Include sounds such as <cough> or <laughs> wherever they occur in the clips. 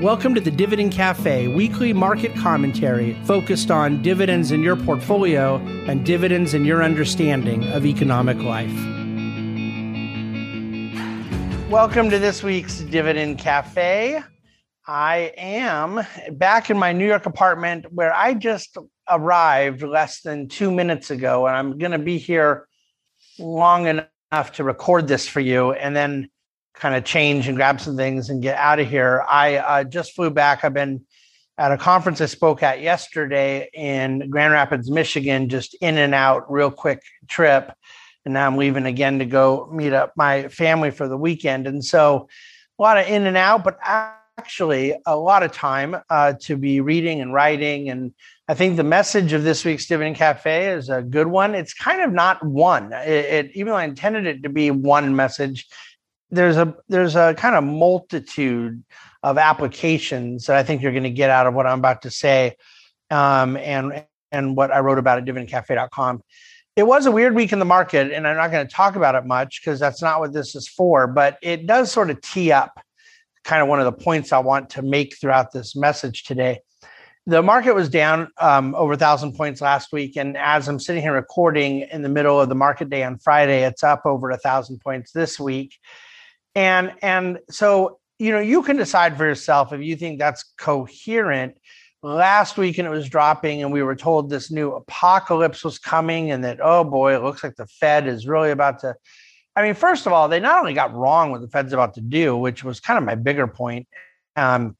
Welcome to the Dividend Cafe, weekly market commentary focused on dividends in your portfolio and dividends in your understanding of economic life. Welcome to this week's Dividend Cafe. I am back in my New York apartment where I just arrived less than two minutes ago, and I'm going to be here long enough to record this for you and then kind of change and grab some things and get out of here. I uh, just flew back. I've been at a conference I spoke at yesterday in Grand Rapids, Michigan, just in and out, real quick trip. And now I'm leaving again to go meet up my family for the weekend. And so a lot of in and out, but actually a lot of time uh, to be reading and writing. And I think the message of this week's Dividend Cafe is a good one. It's kind of not one. It, it even though I intended it to be one message, there's a there's a kind of multitude of applications that I think you're going to get out of what I'm about to say, um, and and what I wrote about at dividendcafe.com. It was a weird week in the market, and I'm not going to talk about it much because that's not what this is for. But it does sort of tee up kind of one of the points I want to make throughout this message today. The market was down um, over a thousand points last week, and as I'm sitting here recording in the middle of the market day on Friday, it's up over a thousand points this week and and so you know you can decide for yourself if you think that's coherent. Last week and it was dropping and we were told this new apocalypse was coming and that oh boy it looks like the fed is really about to i mean first of all they not only got wrong what the fed's about to do which was kind of my bigger point um,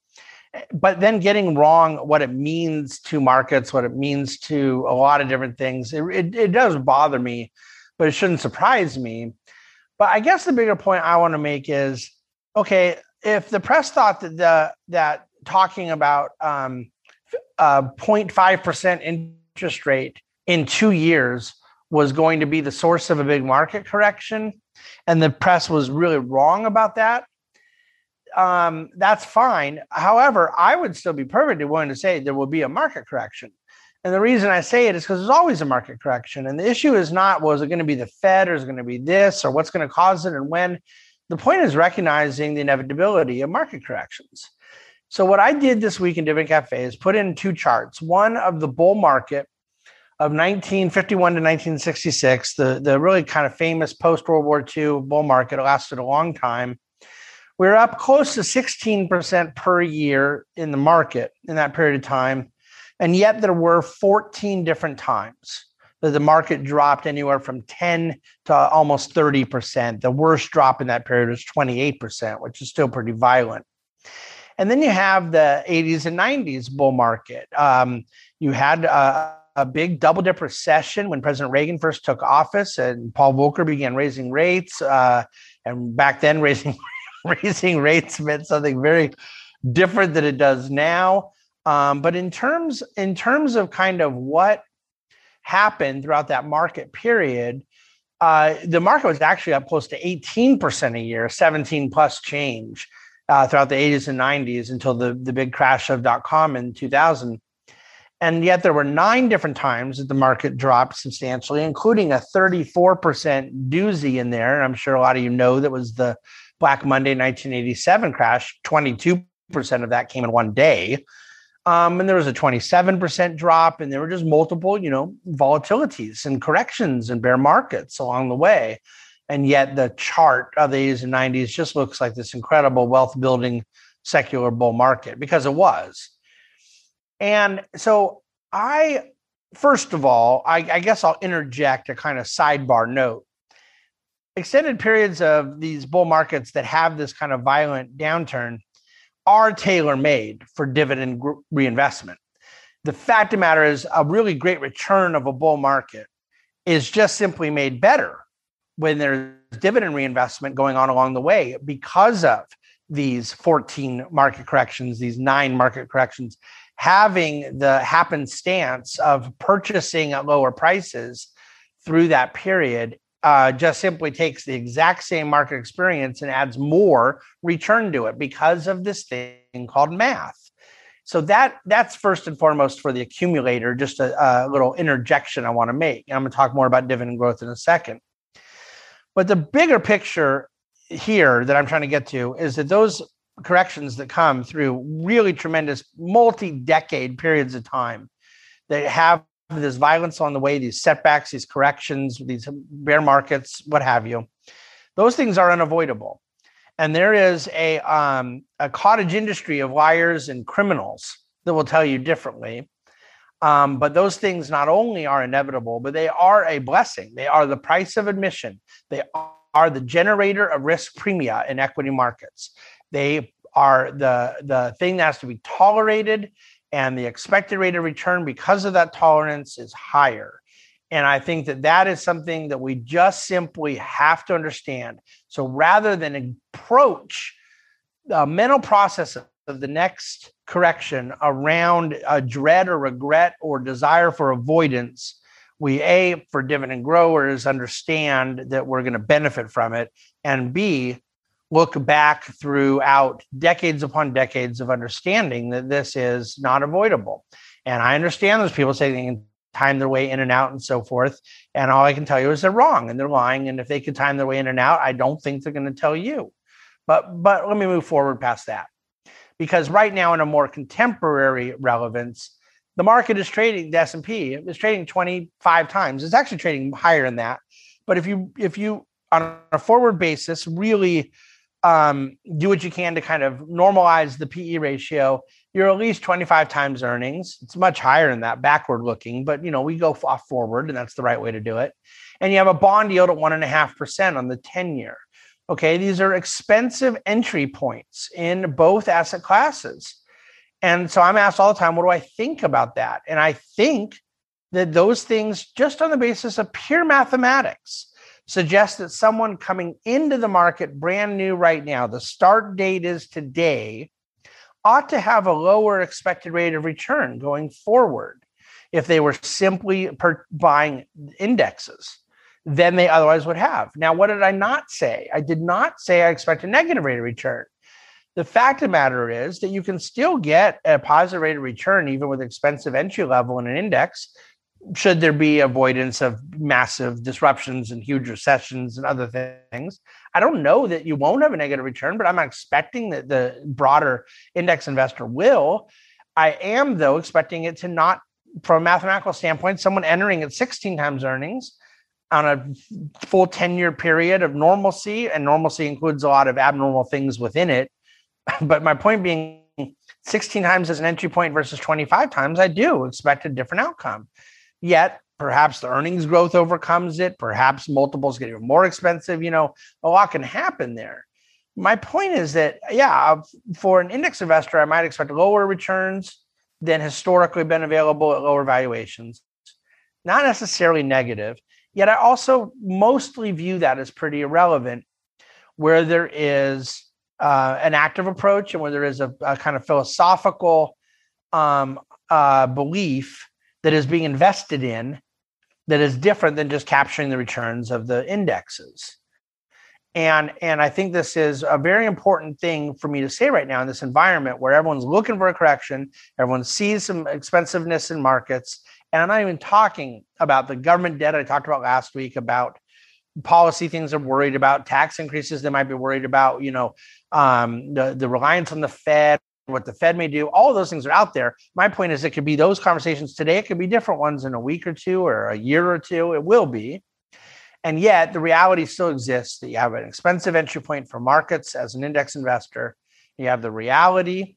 but then getting wrong what it means to markets what it means to a lot of different things. It, it, it does bother me but it shouldn't surprise me but I guess the bigger point I want to make is okay, if the press thought that the that talking about um, uh, 0.5% interest rate in two years was going to be the source of a big market correction, and the press was really wrong about that, um, that's fine. However, I would still be perfectly willing to say there will be a market correction. And the reason I say it is because there's always a market correction. And the issue is not, well, it going to be the Fed or is it going to be this or what's going to cause it and when? The point is recognizing the inevitability of market corrections. So, what I did this week in Dividend Cafe is put in two charts one of the bull market of 1951 to 1966, the, the really kind of famous post World War II bull market. Lasted a long time. We we're up close to 16% per year in the market in that period of time. And yet there were 14 different times that the market dropped anywhere from 10 to almost 30%. The worst drop in that period was 28%, which is still pretty violent. And then you have the 80s and 90s bull market. Um, you had a, a big double dip recession when President Reagan first took office and Paul Volcker began raising rates. Uh, and back then, <laughs> raising raising rates meant something very different than it does now. Um, but in terms in terms of kind of what happened throughout that market period, uh, the market was actually up close to 18% a year, 17 plus change uh, throughout the 80s and 90s until the, the big crash of dot com in 2000. And yet there were nine different times that the market dropped substantially, including a 34% doozy in there. And I'm sure a lot of you know that was the Black Monday 1987 crash. 22% of that came in one day. Um, and there was a 27% drop, and there were just multiple, you know, volatilities and corrections and bear markets along the way. And yet the chart of the 80s and 90s just looks like this incredible wealth building secular bull market because it was. And so I, first of all, I, I guess I'll interject a kind of sidebar note. Extended periods of these bull markets that have this kind of violent downturn are tailor made for dividend reinvestment. The fact of the matter is, a really great return of a bull market is just simply made better when there's dividend reinvestment going on along the way because of these 14 market corrections, these nine market corrections, having the happenstance of purchasing at lower prices through that period uh, just simply takes the exact same market experience and adds more return to it because of this thing called math. So that that's first and foremost for the accumulator. Just a, a little interjection I want to make. And I'm going to talk more about dividend growth in a second. But the bigger picture here that I'm trying to get to is that those corrections that come through really tremendous multi-decade periods of time that have this violence on the way, these setbacks, these corrections, these bear markets, what have you. Those things are unavoidable. And there is a, um, a cottage industry of liars and criminals that will tell you differently. Um, but those things not only are inevitable, but they are a blessing. They are the price of admission. They are the generator of risk premia in equity markets. They are the, the thing that has to be tolerated, and the expected rate of return because of that tolerance is higher. And I think that that is something that we just simply have to understand. So rather than approach the mental process of the next correction around a dread or regret or desire for avoidance, we A, for dividend growers, understand that we're going to benefit from it. And B, look back throughout decades upon decades of understanding that this is not avoidable. And I understand those people say they can time their way in and out and so forth. And all I can tell you is they're wrong and they're lying. And if they could time their way in and out, I don't think they're going to tell you. But but let me move forward past that. Because right now, in a more contemporary relevance, the market is trading the S&P is trading 25 times. It's actually trading higher than that. But if you if you on a forward basis really um, do what you can to kind of normalize the PE ratio, you're at least 25 times earnings. It's much higher than that backward looking, but you know, we go off forward and that's the right way to do it. And you have a bond yield at one and a half percent on the 10 year. Okay. These are expensive entry points in both asset classes. And so I'm asked all the time, what do I think about that? And I think that those things, just on the basis of pure mathematics, suggests that someone coming into the market brand new right now, the start date is today, ought to have a lower expected rate of return going forward if they were simply per- buying indexes than they otherwise would have. Now, what did I not say? I did not say I expect a negative rate of return. The fact of the matter is that you can still get a positive rate of return even with expensive entry level in an index should there be avoidance of massive disruptions and huge recessions and other things i don't know that you won't have a negative return but i'm expecting that the broader index investor will. I am though expecting it to not from a mathematical standpoint someone entering at 16 times earnings on a full 10 year period of normalcy and normalcy includes a lot of abnormal things within it. <laughs> But my point being 16 times as an entry point versus 25 times i do expect a different outcome Yet perhaps the earnings growth overcomes it. Perhaps multiples get even more expensive. You know, a lot can happen there. My point is that, yeah, for an index investor, I might expect lower returns than historically been available at lower valuations. Not necessarily negative. Yet I also mostly view that as pretty irrelevant where there is uh, an active approach and where there is a, a kind of philosophical um, uh, belief that is being invested in that is different than just capturing the returns of the indexes. And, and I think this is a very important thing for me to say right now in this environment where everyone's looking for a correction, everyone sees some expensiveness in markets. And I'm not even talking about the government debt I talked about last week about policy things they're worried about, tax increases they might be worried about, you know, um, the, the reliance on the Fed what the Fed may do, all those things are out there. My point is, it could be those conversations today. It could be different ones in a week or two or a year or two. It will be. And yet, the reality still exists that you have an expensive entry point for markets as an index investor. You have the reality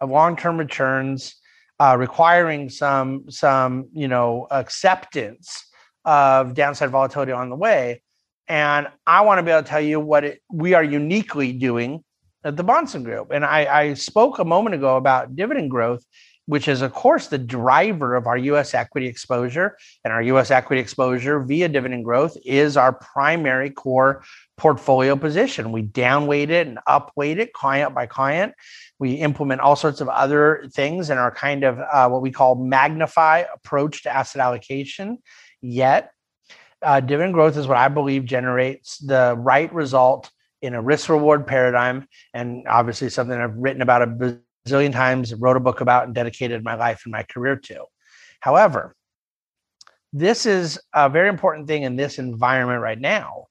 of long-term returns uh, requiring some some you know acceptance of downside volatility on the way. And I want to be able to tell you what it, we are uniquely doing the Bahnsen Group. And I, I spoke a moment ago about dividend growth, which is, of course, the driver of our US equity exposure. And our US equity exposure via dividend growth is our primary core portfolio position. We downweight it and upweight it client by client. We implement all sorts of other things in our kind of uh, what we call magnify approach to asset allocation. Yet, uh, dividend growth is what I believe generates the right result in a risk reward paradigm, and obviously something I've written about a bazillion times, wrote a book about, and dedicated my life and my career to. However, this is a very important thing in this environment right now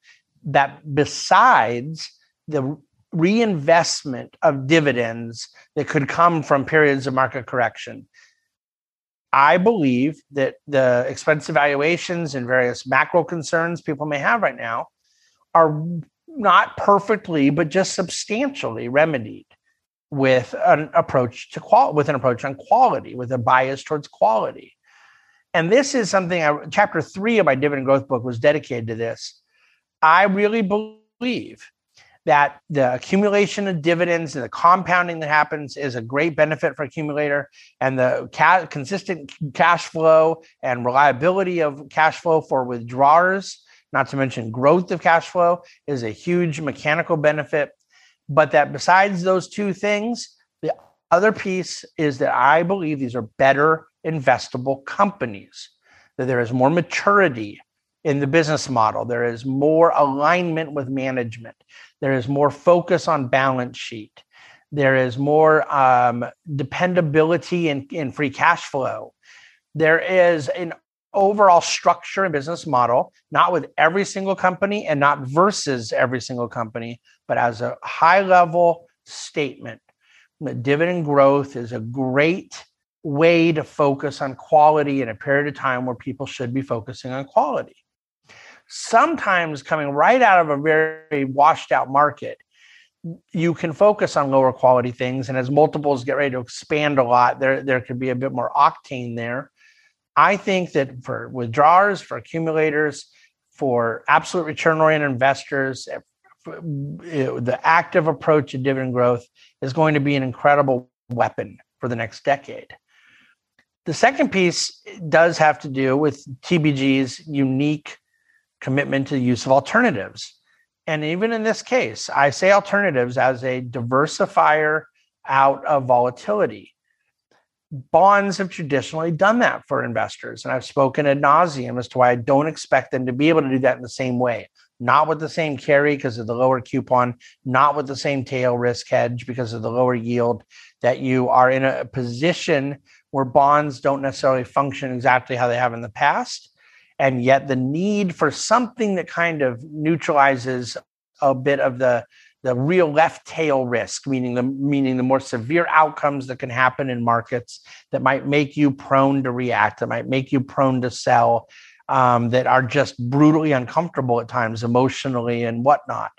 that besides the reinvestment of dividends that could come from periods of market correction. I believe that the expensive valuations and various macro concerns people may have right now are not perfectly, but just substantially remedied with an approach to qual with an approach on quality, with a bias towards quality. And this is something I, chapter three of my dividend growth book was dedicated to this. I really believe that the accumulation of dividends and the compounding that happens is a great benefit for accumulator and the ca- consistent cash flow and reliability of cash flow for withdrawers not to mention growth of cash flow is a huge mechanical benefit but that besides those two things the other piece is that i believe these are better investable companies that there is more maturity in the business model. There is more alignment with management. There is more focus on balance sheet. There is more um, dependability in, in free cash flow. There is an overall structure and business model, not with every single company and not versus every single company, but as a high level statement. Dividend growth is a great way to focus on quality in a period of time where people should be focusing on quality sometimes coming right out of a very washed out market you can focus on lower quality things and as multiples get ready to expand a lot there there could be a bit more octane there i think that for withdrawers for accumulators for absolute return oriented investors eh, the active approach to dividend growth is going to be an incredible weapon for the next decade the second piece does have to do with tbg's unique commitment to the use of alternatives. And even in this case, I say alternatives as a diversifier out of volatility. Bonds have traditionally done that for investors. And I've spoken ad nauseum as to why I don't expect them to be able to do that in the same way. Not with the same carry because of the lower coupon, not with the same tail risk hedge because of the lower yield, that you are in a position where bonds don't necessarily function exactly how they have in the past and yet the need for something that kind of neutralizes a bit of the the real left tail risk meaning the meaning the more severe outcomes that can happen in markets that might make you prone to react that might make you prone to sell um, that are just brutally uncomfortable at times emotionally and whatnot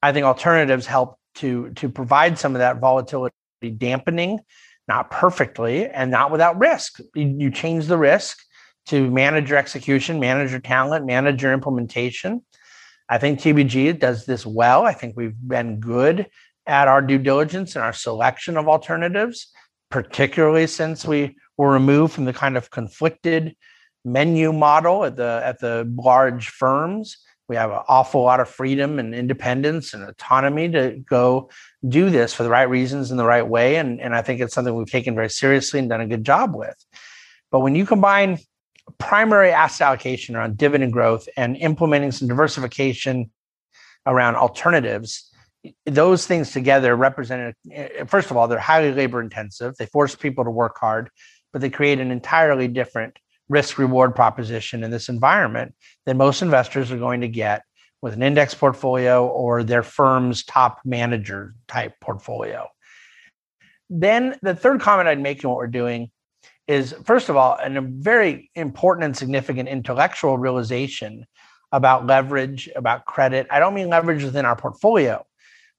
i think alternatives help to to provide some of that volatility dampening not perfectly and not without risk you, you change the risk to manage your execution, manage your talent, manage your implementation. I think TBG does this well. I think we've been good at our due diligence and our selection of alternatives, particularly since we were removed from the kind of conflicted menu model at the at the large firms. We have an awful lot of freedom and independence and autonomy to go do this for the right reasons in the right way. And, and I think it's something we've taken very seriously and done a good job with. But when you combine primary asset allocation around dividend growth and implementing some diversification around alternatives. Those things together represent first of all they're highly labor intensive. They force people to work hard but they create an entirely different risk reward proposition in this environment than most investors are going to get with an index portfolio or their firm's top manager type portfolio. Then the third comment i'd make in what we're doing is first of all a very important and significant intellectual realization about leverage about credit. I don't mean leverage within our portfolio.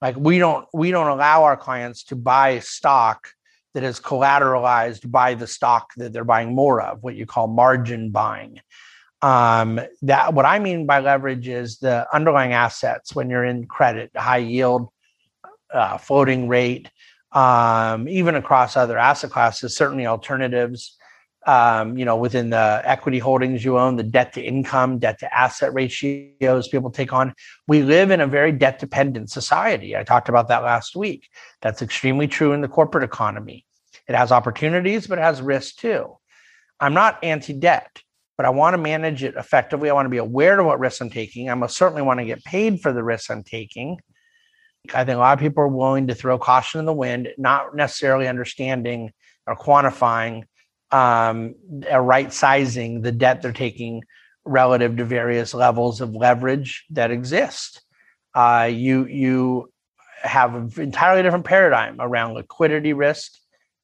Like we don't we don't allow our clients to buy stock that is collateralized by the stock that they're buying more of what you call margin buying. Um, that what i mean by leverage is the underlying assets when you're in credit high yield uh, floating rate um, even across other asset classes, certainly alternatives. Um, you know, within the equity holdings you own, the debt to income, debt to asset ratios people take on. We live in a very debt dependent society. I talked about that last week. That's extremely true in the corporate economy. It has opportunities, but it has risks too. I'm not anti debt, but I want to manage it effectively. I want to be aware of what risks I'm taking. I most certainly want to get paid for the risks I'm taking. I think a lot of people are willing to throw caution in the wind, not necessarily understanding or quantifying um, or right sizing the debt they're taking relative to various levels of leverage that exist. Uh, you you have an entirely different paradigm around liquidity risk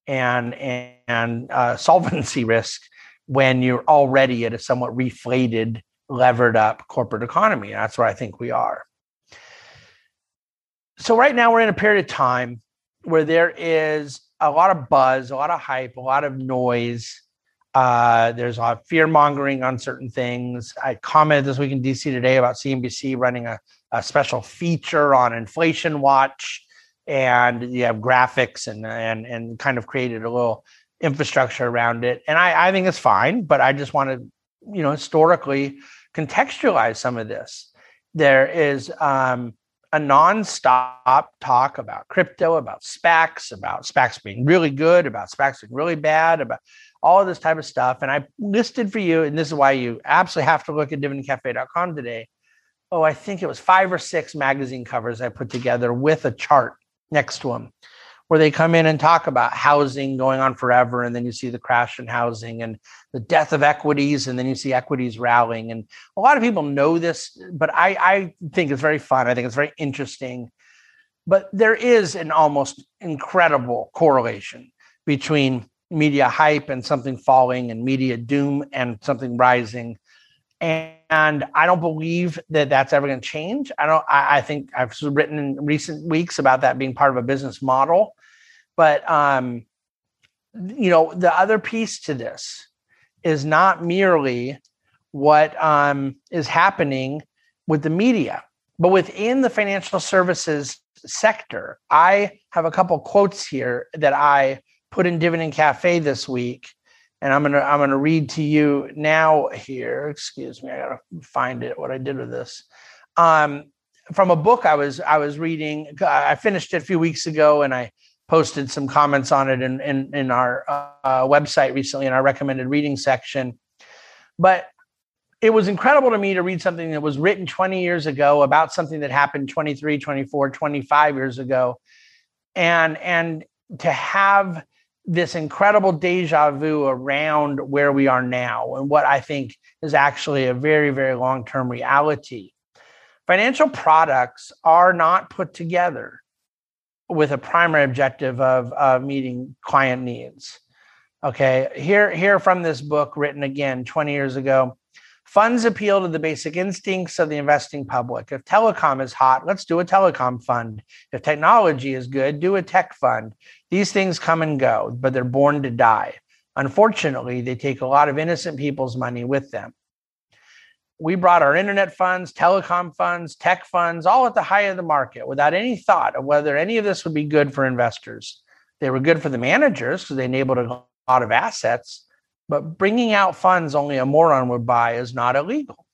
and and uh, solvency <laughs> risk when you're already at a somewhat reflated, levered up corporate economy. That's where I think we are. So right now we're in a period of time where there is a lot of buzz, a lot of hype, a lot of noise. Uh, there's a lot of fear mongering on certain things. I commented this week in DC today about CNBC running a, a special feature on inflation watch, and you have graphics and and and kind of created a little infrastructure around it. And I, I think it's fine, but I just want to, you know, historically contextualize some of this. There is um, a nonstop talk about crypto, about SPACs, about SPACs being really good, about SPACs being really bad, about all of this type of stuff. And I listed for you, and this is why you absolutely have to look at dividendcafe.com today. Oh, I think it was five or six magazine covers I put together with a chart next to them where they come in and talk about housing going on forever and then you see the crash in housing and the death of equities and then you see equities rallying and a lot of people know this but i, I think it's very fun i think it's very interesting but there is an almost incredible correlation between media hype and something falling and media doom and something rising and I don't believe that that's ever going to change. I don't. I, I, think I've written in recent weeks about that being part of a business model, but um, you know, the other piece to this is not merely what um, is happening with the media, but within the financial services sector. I have a couple quotes here that I put in Dividend Cafe this week, and I'm gonna I'm gonna read to you now here. Excuse me, I gotta find it. What I did with this. Um, from a book I was I was reading. I finished it a few weeks ago, and I posted some comments on it in, in, in our uh, website recently in our recommended reading section. But it was incredible to me to read something that was written 20 years ago about something that happened 23, 24, 25 years ago. And, and to have this incredible deja vu around where we are now and what I think is actually a very, very long term reality. Financial products are not put together with a primary objective of uh, meeting client needs. Okay, here, here from this book written again 20 years ago. Funds appeal to the basic instincts of the investing public. If telecom is hot, let's do a telecom fund. If technology is good, do a tech fund. These things come and go, but they're born to die. Unfortunately, they take a lot of innocent people's money with them we brought our internet funds, telecom funds, tech funds, all at the high of the market without any thought of whether any of this would be good for investors. They were good for the managers because they enabled a lot of assets, but bringing out funds only a moron would buy is not illegal.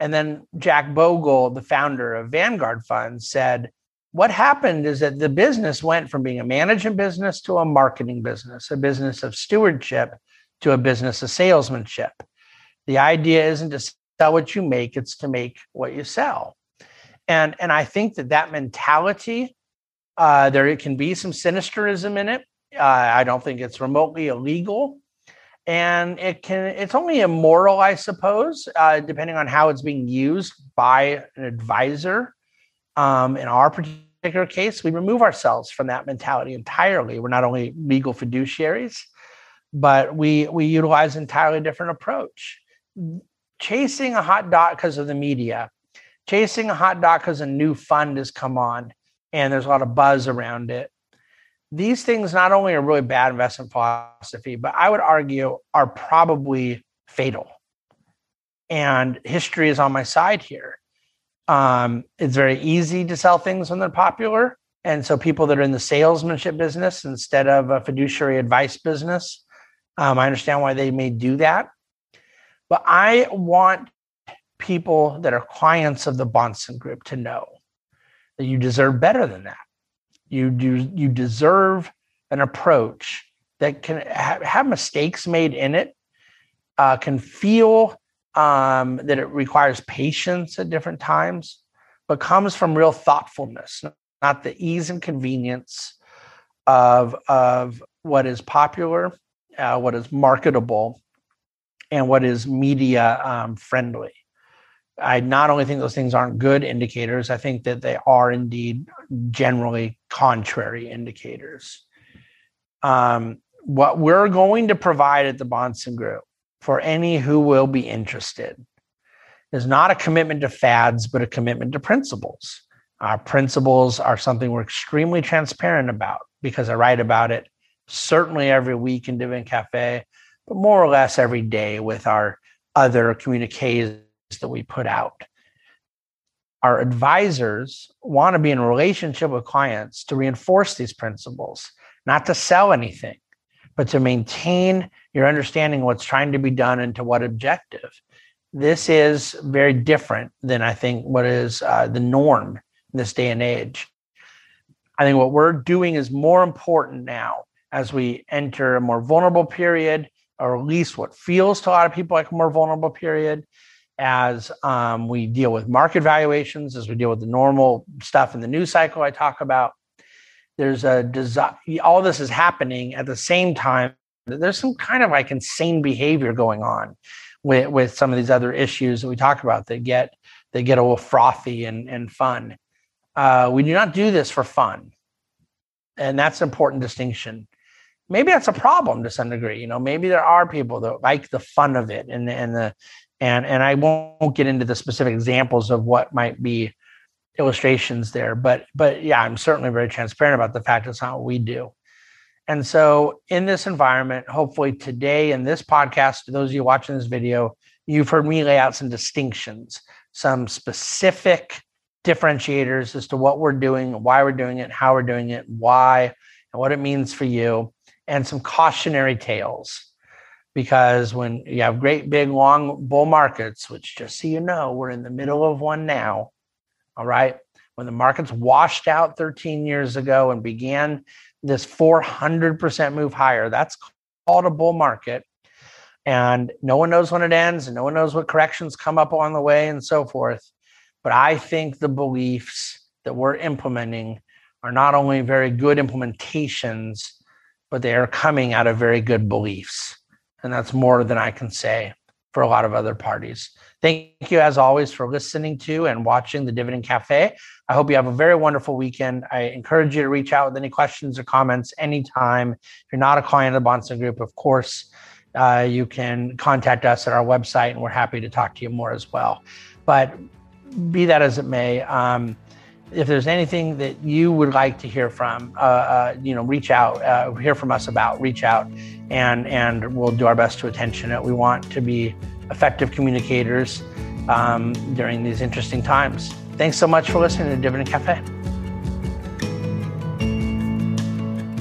And then Jack Bogle, the founder of Vanguard Funds, said, What happened is that the business went from being a management business to a marketing business, a business of stewardship to a business of salesmanship. The idea isn't to sell what you make it's to make what you sell. And and i think that that mentality uh, there it can be some sinisterism in it. Uh, i don't think it's remotely illegal. And it can it's only immoral i suppose uh, depending on how it's being used by an advisor. Um, in our particular case we remove ourselves from that mentality entirely. We're not only legal fiduciaries but we we utilize entirely different approach chasing a hot dot because of the media, chasing a hot dot because a new fund has come on and there's a lot of buzz around it. These things not only are really bad investment philosophy, but I would argue are probably fatal. And history is on my side here. Um, it's very easy to sell things when they're popular. And so people that are in the salesmanship business instead of a fiduciary advice business, um, I understand why they may do that. But I want people that are clients of the Bahnsen Group to know that you deserve better than that. You do you deserve an approach that can ha- have mistakes made in it, uh, can feel um, that it requires patience at different times, but comes from real thoughtfulness, not the ease and convenience of of what is popular, uh, what is marketable, and what is media um, friendly. I not only think those things aren't good indicators, I think that they are indeed generally contrary indicators. Um, what we're going to provide at the Bahnsen Group for any who will be interested is not a commitment to fads, but a commitment to principles. Our principles are something we're extremely transparent about because I write about it certainly every week in Dividend Cafe, but more or less every day with our other communiques that we put out. Our advisors want to be in a relationship with clients to reinforce these principles, not to sell anything, but to maintain your understanding what's trying to be done and to what objective. This is very different than I think what is uh, the norm in this day and age. I think what we're doing is more important now as we enter a more vulnerable period, or at least what feels to a lot of people like a more vulnerable period, as um, we deal with market valuations, as we deal with the normal stuff in the news cycle I talk about. There's a desire, all this is happening at the same time. There's some kind of like insane behavior going on with, with some of these other issues that we talk about that get they get a little frothy and, and fun. Uh, we do not do this for fun. And that's an important distinction. Maybe that's a problem to some degree. You know, maybe there are people that like the fun of it and, and the and and I won't get into the specific examples of what might be illustrations there, but but yeah, I'm certainly very transparent about the fact it's not what we do. And so, in this environment, hopefully today in this podcast, to those of you watching this video, you've heard me lay out some distinctions, some specific differentiators as to what we're doing, why we're doing it, how we're doing it, why, and what it means for you, and some cautionary tales because when you have great big long bull markets, which just so you know, we're in the middle of one now. All right. When the markets washed out 13 years ago and began this 400% move higher, that's called a bull market. And no one knows when it ends, and no one knows what corrections come up on the way and so forth. But I think the beliefs that we're implementing are not only very good implementations, but they are coming out of very good beliefs. And that's more than I can say for a lot of other parties. Thank you, as always, for listening to and watching the Dividend Cafe. I hope you have a very wonderful weekend. I encourage you to reach out with any questions or comments anytime. If you're not a client of the Bahnsen Group, of course, uh, you can contact us at our website, and we're happy to talk to you more as well. But be that as it may, um, if there's anything that you would like to hear from, uh, uh, you know, reach out, uh, hear from us about, reach out, and and we'll do our best to attention it. We want to be effective communicators um, during these interesting times. Thanks so much for listening to Dividend Cafe.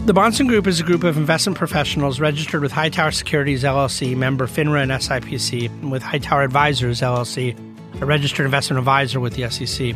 The Bahnsen Group is a group of investment professionals registered with Hightower Securities LLC, member FINRA and SIPC, and with Hightower Advisors LLC, a registered investment advisor with the SEC.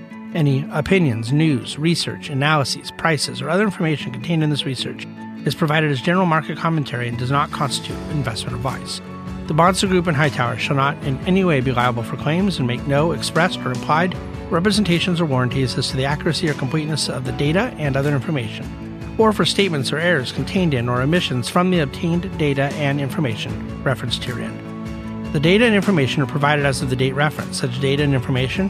any opinions, news, research, analyses, prices, or other information contained in this research is provided as general market commentary and does not constitute investment advice. The Bahnsen Group and Hightower shall not in any way be liable for claims and make no expressed or implied representations or warranties as to the accuracy or completeness of the data and other information, or for statements or errors contained in or omissions from the obtained data and information referenced herein. The data and information are provided as of the date referenced. Such data and information